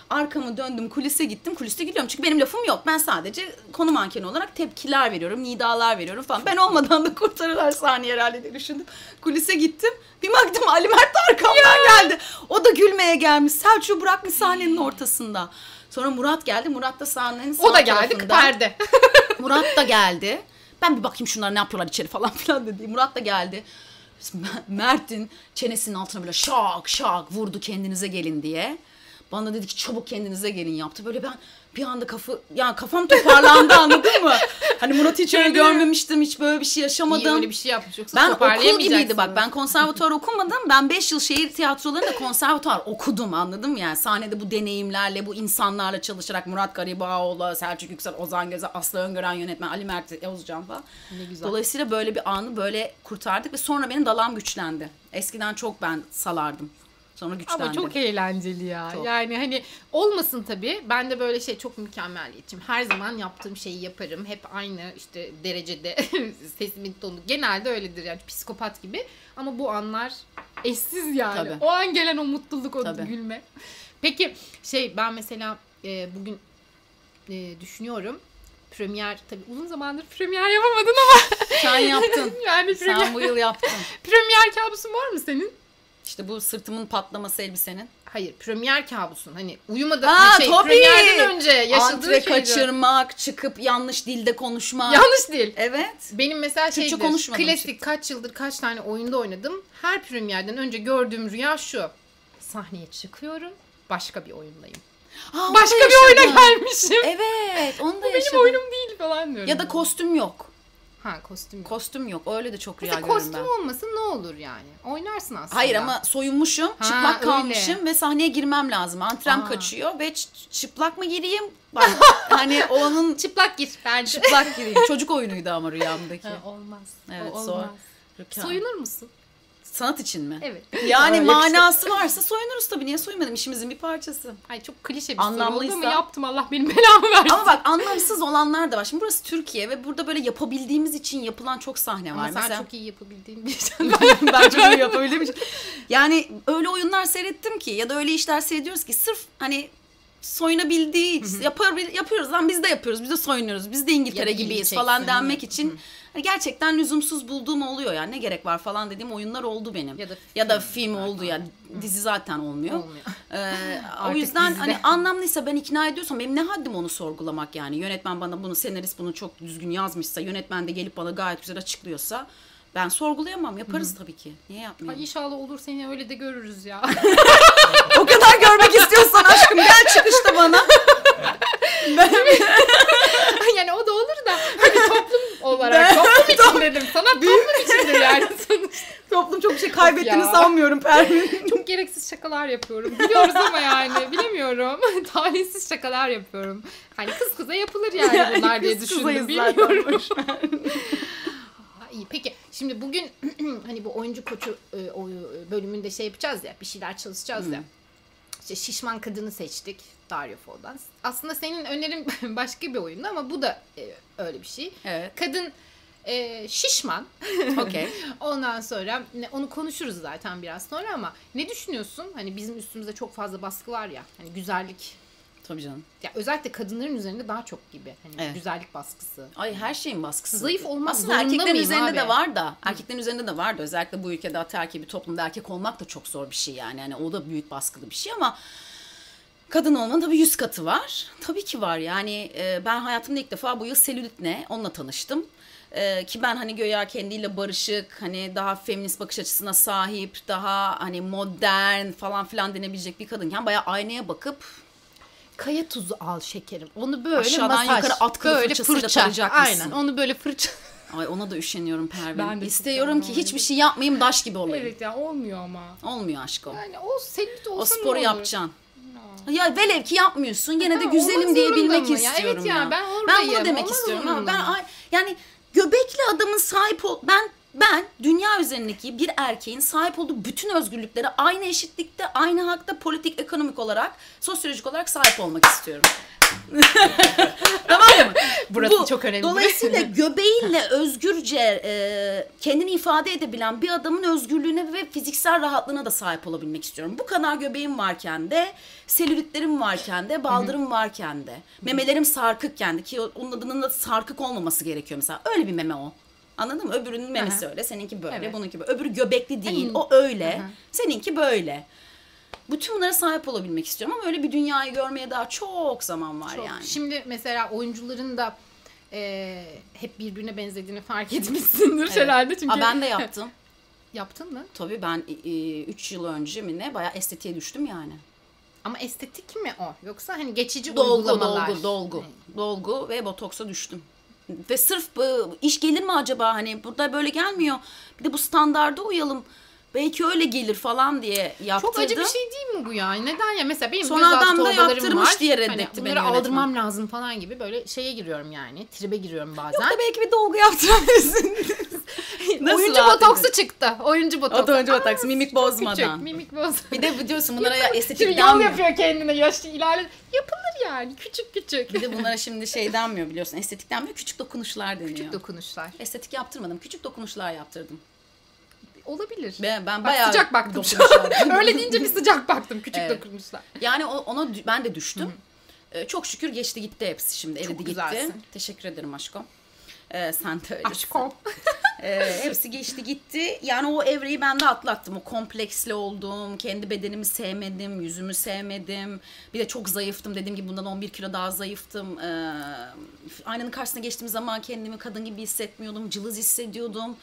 Speaker 1: Arkamı döndüm kulise gittim. Kuliste gülüyorum. Çünkü benim lafım yok. Ben sadece konu mankeni olarak tepkiler veriyorum. Nidalar veriyorum falan. Ben olmadan da kurtarırlar sahneyi herhalde diye düşündüm. Kulise gittim. Bir baktım Ali Mert de arkamdan geldi. O da gülmeye gelmiş. Selçuk'u bırakmış sahnenin ortasında. Sonra Murat geldi. Murat da sahnenin sağ
Speaker 2: O da geldi perde. [laughs]
Speaker 1: Murat da geldi. Ben bir bakayım şunlar ne yapıyorlar içeri falan filan dedi. Murat da geldi. Mert'in çenesinin altına böyle şak şak vurdu kendinize gelin diye. Bana dedi ki çabuk kendinize gelin yaptı. Böyle ben bir anda kafa yani kafam toparlandı [laughs] anladın mı? Hani Murat hiç öyle görmemiştim. Hiç böyle bir şey
Speaker 2: İyi
Speaker 1: yaşamadım.
Speaker 2: öyle bir şey yapmış yoksa
Speaker 1: Ben okul gibiydi bak. Ben konservatuvar [laughs] okumadım. Ben 5 yıl şehir tiyatrolarında konservatuvar okudum anladın mı? Yani sahnede bu deneyimlerle, bu insanlarla çalışarak Murat Garibaoğlu, Selçuk Yüksel, Ozan Göze, Aslı Öngören yönetmen, Ali Mert Yavuzcan falan.
Speaker 2: Ne güzel.
Speaker 1: Dolayısıyla böyle bir anı böyle kurtardık ve sonra benim dalam güçlendi. Eskiden çok ben salardım. Sonra güçlendi.
Speaker 2: Ama çok eğlenceli ya.
Speaker 1: Çok.
Speaker 2: Yani hani olmasın tabii. Ben de böyle şey çok mükemmeliyetçiyim. Her zaman yaptığım şeyi yaparım. Hep aynı işte derecede [laughs] sesimin tonu. Genelde öyledir yani psikopat gibi. Ama bu anlar eşsiz yani.
Speaker 1: Tabii.
Speaker 2: O an gelen o mutluluk, o
Speaker 1: Tabii.
Speaker 2: gülme. Peki şey ben mesela e, bugün e, düşünüyorum. Premier tabii uzun zamandır premier yapamadın ama
Speaker 1: Sen yaptın. [laughs]
Speaker 2: yani premier,
Speaker 1: Sen bu yıl yaptın. [laughs]
Speaker 2: premier kabusun var mı senin?
Speaker 1: İşte bu sırtımın patlaması elbisenin.
Speaker 2: Hayır, premier kabusun. Hani uyumadan
Speaker 1: Ha,
Speaker 2: şey,
Speaker 1: tabii.
Speaker 2: premierden önce yaşadığın
Speaker 1: Antre
Speaker 2: şeydi.
Speaker 1: kaçırmak, çıkıp yanlış dilde konuşmak.
Speaker 2: Yanlış değil.
Speaker 1: Evet.
Speaker 2: Benim mesela
Speaker 1: Türkçe
Speaker 2: şeydir,
Speaker 1: konuşmadım
Speaker 2: klasik
Speaker 1: çünkü.
Speaker 2: kaç yıldır kaç tane oyunda oynadım. Her premierden önce gördüğüm rüya şu. Sahneye çıkıyorum, başka bir oyundayım.
Speaker 1: Aa,
Speaker 2: Başka bir oyuna gelmişim.
Speaker 1: Evet, onu da
Speaker 2: Benim
Speaker 1: yaşadım.
Speaker 2: oyunum değil falan diyorum.
Speaker 1: Ya da kostüm yok.
Speaker 2: Ha kostüm. yok.
Speaker 1: Kostüm yok. Öyle de çok rüya
Speaker 2: Mesela
Speaker 1: görüyorum
Speaker 2: kostüm
Speaker 1: ben.
Speaker 2: olması ne olur yani? Oynarsın aslında.
Speaker 1: Hayır ama soyunmuşum,
Speaker 2: Ha,
Speaker 1: çıplak
Speaker 2: öyle.
Speaker 1: kalmışım ve sahneye girmem lazım. Antrem
Speaker 2: Aa.
Speaker 1: kaçıyor ve ç- çıplak mı gireyim? Bak, [laughs] hani onun [laughs]
Speaker 2: çıplak gir bence.
Speaker 1: çıplak gireyim. Çocuk oyunuydu ama rüyamdaki.
Speaker 2: Ha, olmaz.
Speaker 1: Evet,
Speaker 2: o
Speaker 1: zor.
Speaker 2: olmaz.
Speaker 1: Rüka-
Speaker 2: Soyunur musun?
Speaker 1: Sanat için mi?
Speaker 2: Evet.
Speaker 1: Yani manası varsa soyunuruz tabii. Niye soyunmadım? İşimizin bir parçası.
Speaker 2: Ay çok klişe bir soru oldu
Speaker 1: Anlamlıysa-
Speaker 2: ama yaptım Allah benim belamı versin.
Speaker 1: Ama bak anlamsız olanlar da var. Şimdi burası Türkiye ve burada böyle yapabildiğimiz için yapılan çok sahne var.
Speaker 2: Ama sen
Speaker 1: Mesela
Speaker 2: çok iyi yapabildiğin bir [laughs] şey.
Speaker 1: ben çok iyi yapabildiğim için. Yani öyle oyunlar seyrettim ki ya da öyle işler seyrediyoruz ki sırf hani soyunabildiği yapar, yapıyoruz lan biz de yapıyoruz biz de soyunuyoruz biz de
Speaker 2: Ya
Speaker 1: İngiltere
Speaker 2: da
Speaker 1: gibiyiz falan denmek için hani gerçekten lüzumsuz bulduğum oluyor yani ne gerek var falan dediğim oyunlar oldu benim.
Speaker 2: Ya da
Speaker 1: ya da
Speaker 2: film
Speaker 1: oldu ya dizi zaten olmuyor.
Speaker 2: Olmuyor. [laughs]
Speaker 1: Ee, [laughs] o yüzden
Speaker 2: dizide.
Speaker 1: hani anlamlıysa ben ikna ediyorsam benim ne haddim onu sorgulamak yani. Yönetmen bana bunu senarist bunu çok düzgün yazmışsa yönetmen de gelip bana gayet güzel açıklıyorsa ben sorgulayamam. Yaparız tabii ki. Niye yapmayalım?
Speaker 2: Ay inşallah olur seni öyle de görürüz ya. [laughs]
Speaker 1: o kadar görmek istiyorsan aşkım gel çıkışta bana. [laughs] [laughs]
Speaker 2: yani o da olur da hani toplum olarak toplum için dedim. Sana toplum içindir yani.
Speaker 1: Toplum çok bir şey kaybettiğini sanmıyorum Pervin.
Speaker 2: Çok gereksiz şakalar yapıyorum. Biliyoruz ama yani bilemiyorum. Talihsiz şakalar yapıyorum. Hani kız kıza yapılır yani bunlar diye düşündüm. Bilmiyorum. İyi peki şimdi bugün [clears throat] hani bu oyuncu koçu e, o bölümünde şey yapacağız ya bir şeyler çalışacağız ya. İşte şişman kadını seçtik Dario Fo'dan. Aslında senin önerin [laughs] başka bir oyundu ama bu da e, öyle bir şey.
Speaker 1: Evet.
Speaker 2: Kadın e, şişman. [laughs]
Speaker 1: Okey. [laughs]
Speaker 2: Ondan sonra onu konuşuruz zaten biraz sonra ama ne düşünüyorsun? Hani bizim üstümüzde çok fazla baskı var ya. Hani güzellik
Speaker 1: Tabii canım.
Speaker 2: ya özellikle kadınların üzerinde daha çok gibi. Hani
Speaker 1: Evet.
Speaker 2: güzellik baskısı.
Speaker 1: Ay her şeyin baskısı.
Speaker 2: Zayıf olmak
Speaker 1: Aslında erkeklerin üzerinde
Speaker 2: abi?
Speaker 1: de var da. Erkeklerin üzerinde de var da. Özellikle bu ülkede ataerkil bir toplumda erkek olmak da çok zor bir şey yani. yani o da büyük baskılı bir şey ama kadın olmanın tabii yüz katı var. Tabii ki var yani e, ben hayatımda ilk defa bu yıl selülit ne onunla tanıştım. E, ki ben hani göya kendiyle barışık, hani daha feminist bakış açısına sahip, daha hani modern falan filan denebilecek bir kadınken bayağı aynaya bakıp
Speaker 2: Kaya tuzu al şekerim. Onu böyle
Speaker 1: Aşağıdan
Speaker 2: masaj,
Speaker 1: yukarı atkılı
Speaker 2: böyle
Speaker 1: fırçasıyla
Speaker 2: fırça.
Speaker 1: tarayacakmışsın.
Speaker 2: Aynen. Onu böyle fırça. [laughs]
Speaker 1: ay ona da üşeniyorum Pervin.
Speaker 2: Ben de
Speaker 1: İstiyorum ki hiçbir şey yapmayayım daş gibi olayım.
Speaker 2: evet ya olmuyor ama.
Speaker 1: Olmuyor aşkım.
Speaker 2: Yani o selülit olsa
Speaker 1: O
Speaker 2: ne
Speaker 1: sporu
Speaker 2: olur?
Speaker 1: yapacaksın. Ya velev ki yapmıyorsun gene de
Speaker 2: Ha,
Speaker 1: güzelim
Speaker 2: olmak
Speaker 1: diyebilmek
Speaker 2: zorunda mı ya?
Speaker 1: istiyorum
Speaker 2: Evet ya, ben
Speaker 1: Ben
Speaker 2: oradayım.
Speaker 1: bunu demek
Speaker 2: Olmak
Speaker 1: istiyorum. Ha,
Speaker 2: zorunda
Speaker 1: ben
Speaker 2: mı?
Speaker 1: ay- yani göbekli adamın sahip ol ben ben dünya üzerindeki bir erkeğin sahip olduğu bütün özgürlüklere aynı eşitlikte, aynı hakta politik, ekonomik olarak, sosyolojik olarak sahip olmak istiyorum. [laughs] tamam mı?
Speaker 2: Burası çok önemli.
Speaker 1: Dolayısıyla [laughs] göbeğinle özgürce e, kendini ifade edebilen bir adamın özgürlüğüne ve fiziksel rahatlığına da sahip olabilmek istiyorum. Bu kadar göbeğim varken de, selülitlerim varken de, baldırım varken de, memelerim sarkıkken de ki onun adının da sarkık olmaması gerekiyor mesela. Öyle bir meme o. Anladın mı? Öbürünün memesi
Speaker 2: Aha.
Speaker 1: öyle, seninki böyle,
Speaker 2: Evet.
Speaker 1: bununki böyle. Öbürü göbekli değil, o öyle,
Speaker 2: Aha.
Speaker 1: seninki böyle. Bütün bunlara sahip olabilmek istiyorum ama öyle bir dünyayı görmeye daha çok zaman var
Speaker 2: Çok.
Speaker 1: yani.
Speaker 2: Şimdi mesela oyuncuların da e, hep birbirine benzediğini fark [laughs] etmişsindir
Speaker 1: Evet.
Speaker 2: herhalde. Çünkü
Speaker 1: Aa, ben de yaptım. [laughs]
Speaker 2: Yaptın mı?
Speaker 1: Tabii ben 3 yıl önce mi ne bayağı estetiğe düştüm yani.
Speaker 2: Ama estetik mi o? Yoksa hani geçici
Speaker 1: dolgu,
Speaker 2: uygulamalar.
Speaker 1: dolgu, dolgu, dolgu ve botoksa düştüm. Ve sırf bu iş gelir mi acaba hani burada böyle gelmiyor. Bir de bu standarda uyalım. Belki öyle gelir falan diye yaptırdım.
Speaker 2: Çok acı bir şey değil mi bu ya? Neden ya? Mesela benim gözaltı
Speaker 1: adam da yaptırmış
Speaker 2: var.
Speaker 1: diye reddetti
Speaker 2: hani
Speaker 1: beni yönetmen.
Speaker 2: aldırmam lazım falan gibi böyle şeye giriyorum yani. Tribe giriyorum bazen.
Speaker 1: Yok da belki bir dolgu yaptırabilirsin. [laughs] Nasıl
Speaker 2: Oyuncu botoksu çıktı. Oyuncu botoksu.
Speaker 1: O da oyuncu botoksu, mimik bozmadan.
Speaker 2: Küçük, mimik bozmadan.
Speaker 1: bir de biliyorsun bunlara ya
Speaker 2: Şimdi
Speaker 1: estetik
Speaker 2: yol
Speaker 1: denmiyor.
Speaker 2: yapıyor kendine yaşlı ilerle. Yapılır yani küçük küçük.
Speaker 1: Bir de bunlara [laughs] şimdi şey denmiyor biliyorsun. Estetik denmiyor. Küçük dokunuşlar deniyor.
Speaker 2: küçük dokunuşlar.
Speaker 1: Estetik yaptırmadım. Küçük dokunuşlar yaptırdım.
Speaker 2: Olabilir.
Speaker 1: Ben, ben
Speaker 2: Bak,
Speaker 1: bayağı
Speaker 2: sıcak baktım şu an. [laughs] Öyle deyince bir sıcak baktım küçük
Speaker 1: Evet.
Speaker 2: dokunuşlar.
Speaker 1: Yani o- ona ben de düştüm. Ee, çok şükür geçti gitti hepsi şimdi. Eridi gitti.
Speaker 2: güzelsin.
Speaker 1: Teşekkür ederim aşkım. Ee, sen de öylesin.
Speaker 2: Aşko. [laughs]
Speaker 1: Ee, hepsi geçti gitti. Yani o evreyi ben de atlattım. O kompleksli oldum. Kendi bedenimi sevmedim. Yüzümü sevmedim. Bir de çok zayıftım. Dediğim gibi bundan 11 kilo daha zayıftım. Ee, aynanın karşısına geçtiğim zaman kendimi kadın gibi hissetmiyordum. Cılız hissediyordum.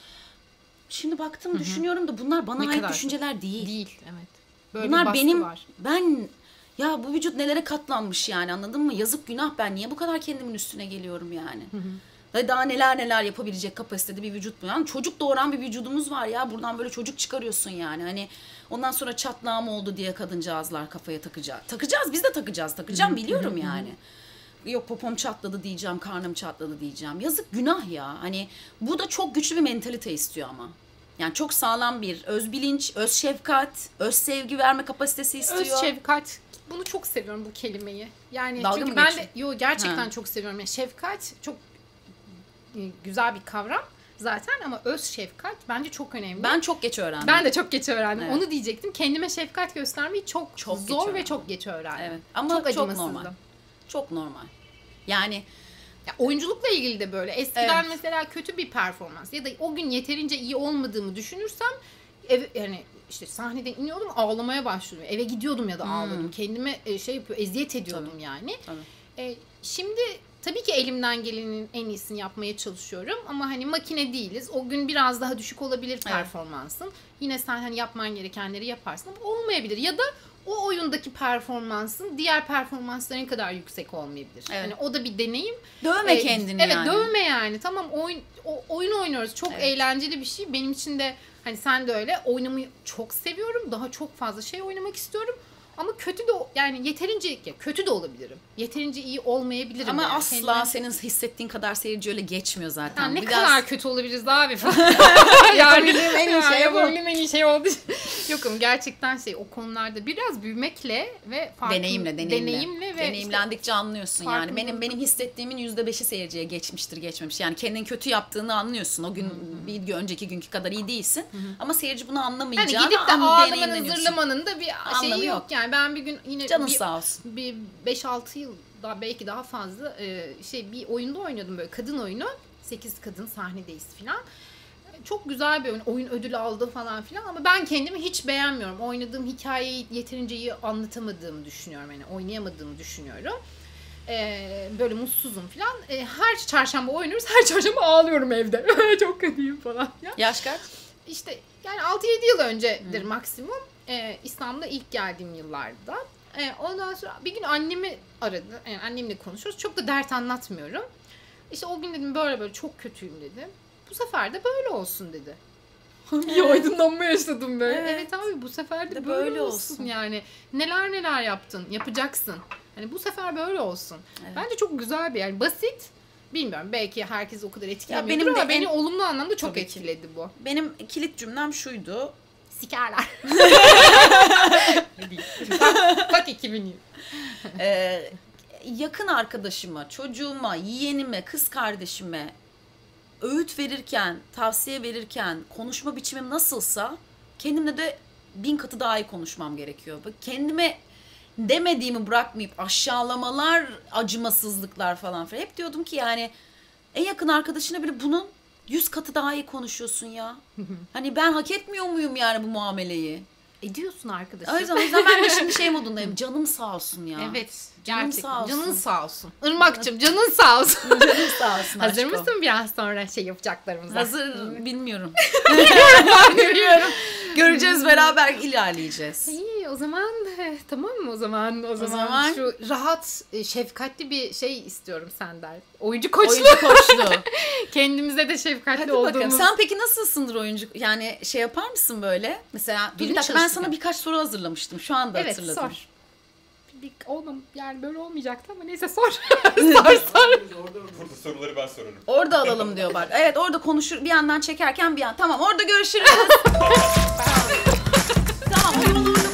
Speaker 1: Şimdi baktım düşünüyorum da bunlar bana
Speaker 2: Ne
Speaker 1: ait
Speaker 2: kadar
Speaker 1: düşünceler değil.
Speaker 2: Değil evet. Böyle
Speaker 1: Bunlar benim
Speaker 2: var.
Speaker 1: ben ya bu vücut nelere katlanmış yani anladın mı? Yazık günah ben niye bu kadar kendimin üstüne geliyorum yani? Ve daha neler neler yapabilecek kapasitede bir vücut bu. Yani çocuk doğuran bir vücudumuz var ya. Buradan böyle çocuk çıkarıyorsun yani. Hani ondan sonra çatlağım oldu diye kadıncağızlar kafaya takacak. Takacağız biz de takacağız. Takacağım biliyorum yani. Yok popom çatladı diyeceğim, karnım çatladı diyeceğim. Yazık günah ya. Hani bu da çok güçlü bir mentalite istiyor ama. Yani çok sağlam bir öz bilinç, öz şefkat, öz sevgi verme kapasitesi istiyor.
Speaker 2: Öz şefkat. Bunu çok seviyorum bu kelimeyi. Yani
Speaker 1: Dalga
Speaker 2: çünkü ben de yo gerçekten
Speaker 1: Ha.
Speaker 2: çok seviyorum. Yani şefkat çok güzel bir kavram zaten ama öz şefkat bence çok önemli.
Speaker 1: Ben çok geç öğrendim.
Speaker 2: ben de çok geç öğrendim.
Speaker 1: Evet.
Speaker 2: Onu diyecektim. Kendime şefkat göstermeyi çok,
Speaker 1: Çok
Speaker 2: zor ve çok geç öğrendim.
Speaker 1: Evet. Ama
Speaker 2: çok
Speaker 1: çok, normal. Çok normal. Yani
Speaker 2: Ya oyunculukla ilgili de böyle. Eskiden
Speaker 1: Evet.
Speaker 2: mesela kötü bir performans ya da o gün yeterince iyi olmadığımı düşünürsem ev yani işte sahneden iniyordum ağlamaya başlıyordum. Eve gidiyordum ya da ağlıyordum. Kendime e, şey yapıyor eziyet ediyordum yani.
Speaker 1: Tabii.
Speaker 2: E, şimdi tabii ki elimden gelenin en iyisini yapmaya çalışıyorum ama hani makine değiliz. O gün biraz daha düşük olabilir performansın. Yine sen hani yapman gerekenleri yaparsın ama olmayabilir ya da o oyundaki performansın diğer performansların kadar yüksek olmayabilir.
Speaker 1: Evet.
Speaker 2: Hani o da bir deneyim.
Speaker 1: dövme
Speaker 2: Ee,
Speaker 1: kendini
Speaker 2: evet,
Speaker 1: yani.
Speaker 2: dövme yani. Tamam oyun o, oyun oynuyoruz. Çok
Speaker 1: Evet.
Speaker 2: eğlenceli bir şey. Benim için de hani sen de öyle oynamayı çok seviyorum. Daha çok fazla şey oynamak istiyorum. Ama kötü de yani yeterince ya kötü de olabilirim. Yeterince iyi olmayabilirim.
Speaker 1: Ama
Speaker 2: yani.
Speaker 1: asla
Speaker 2: Kendime-
Speaker 1: senin hissettiğin kadar seyirci öyle geçmiyor zaten.
Speaker 2: Ya ne
Speaker 1: Biraz-
Speaker 2: kadar kötü olabiliriz abi [laughs] falan.
Speaker 1: Yapabildiğim en iyi şey
Speaker 2: yapabildiğim en iyi şey oldu. Yokum gerçekten şey o konularda biraz büyümekle ve farklı,
Speaker 1: deneyimle, deneyimle.
Speaker 2: deneyimle ve
Speaker 1: Deneyimlendikçe anlıyorsun yani. Benim benim hissettiğimin yüzde beşi seyirciye geçmiştir, geçmemiş. Yani kendin kötü yaptığını anlıyorsun. O gün bir gün önceki günkü kadar iyi değilsin. Ama seyirci bunu
Speaker 2: Hani
Speaker 1: anlamayacağını
Speaker 2: gidip de
Speaker 1: an-
Speaker 2: ağlamanın zırlamanın da bir şeyi yok.
Speaker 1: yok.
Speaker 2: Yani. Ben bir gün yine
Speaker 1: Canın
Speaker 2: bir,
Speaker 1: sağ olsun.
Speaker 2: bir 5-6 yıl daha belki daha fazla e, şey bir oyunda oynuyordum böyle kadın oyunu. 8 kadın sahnedeyiz filan. Çok güzel bir oyun. Oyun ödülü aldı falan filan ama ben kendimi hiç beğenmiyorum. Oynadığım hikayeyi yeterince iyi anlatamadığımı düşünüyorum. Yani oynayamadığımı düşünüyorum. Ee, böyle mutsuzum filan. Ee, her çarşamba oynuyoruz. Her çarşamba ağlıyorum evde. [laughs] Çok kötüyüm falan. Ya.
Speaker 1: Yaş kaç?
Speaker 2: İşte yani 6-7 yıl öncedir maksimum. Ee, İstanbul'a ilk geldiğim yıllarda. Ee, ondan sonra bir gün annemi aradı. Yani annemle konuşuyoruz. Çok da dert anlatmıyorum. İşte o gün dedim böyle böyle çok kötüyüm dedim. Bu sefer de böyle olsun dedi. [laughs] bir aydınlanma yaşadım böyle.
Speaker 1: Evet.
Speaker 2: Evet, abi bu sefer de
Speaker 1: De
Speaker 2: böyle,
Speaker 1: böyle
Speaker 2: olsun.
Speaker 1: olsun.
Speaker 2: yani. Neler neler yaptın, yapacaksın. Hani bu sefer böyle olsun.
Speaker 1: Evet.
Speaker 2: Bence çok güzel bir yani basit. Bilmiyorum belki herkes o kadar etkilemiyordur
Speaker 1: benim de
Speaker 2: ama beni
Speaker 1: en-
Speaker 2: olumlu anlamda çok
Speaker 1: Tabii ki.
Speaker 2: etkiledi bu.
Speaker 1: Benim kilit cümlem şuydu.
Speaker 2: Sikerler. [laughs] bak, bak 2000
Speaker 1: Ee, yakın arkadaşıma, çocuğuma, yeğenime, kız kardeşime öğüt verirken, tavsiye verirken konuşma biçimim nasılsa kendimle de bin katı daha iyi konuşmam gerekiyor. Bak, Kendime demediğimi bırakmayıp aşağılamalar, acımasızlıklar falan filan. Hep diyordum ki yani en yakın arkadaşına bile bunun yüz katı daha iyi konuşuyorsun ya. Hani ben hak etmiyor muyum yani bu muameleyi?
Speaker 2: Ediyorsun arkadaşım.
Speaker 1: O yüzden, o yüzden ben de şimdi şey modundayım. [laughs] Canım sağ olsun ya.
Speaker 2: Evet.
Speaker 1: Canın
Speaker 2: Gerçekten.
Speaker 1: sağ olsun.
Speaker 2: Canın sağ olsun. Irmak'cığım canın sağ olsun.
Speaker 1: Canım sağ olsun [laughs]
Speaker 2: Hazır
Speaker 1: aşkım.
Speaker 2: mısın biraz sonra şey yapacaklarımıza?
Speaker 1: Hazır bilmiyorum. [laughs] bilmiyorum. Göreceğiz beraber ilerleyeceğiz.
Speaker 2: İyi o zaman [laughs] tamam mı o zaman o zaman,
Speaker 1: zaman-
Speaker 2: şu rahat e, şefkatli bir şey istiyorum senden. Oyuncu koçlu.
Speaker 1: Oyuncu koçlu. [laughs]
Speaker 2: Kendimize de şefkatli
Speaker 1: Hadi
Speaker 2: olduğumuz.
Speaker 1: bakalım. Sen peki nasılsındır oyuncu? Yani şey yapar mısın böyle? Mesela dur bir dakika ben sana birkaç soru hazırlamıştım. Şu anda
Speaker 2: Evet
Speaker 1: hatırladım.
Speaker 2: sor. Bir, olmam yani böyle olmayacaktı ama neyse sor. [laughs] sor sor.
Speaker 3: Burada soruları ben sorarım.
Speaker 1: Orada alalım diyor bak. Evet orada konuşur bir yandan çekerken bir yan. Tamam orada görüşürüz. tamam o orada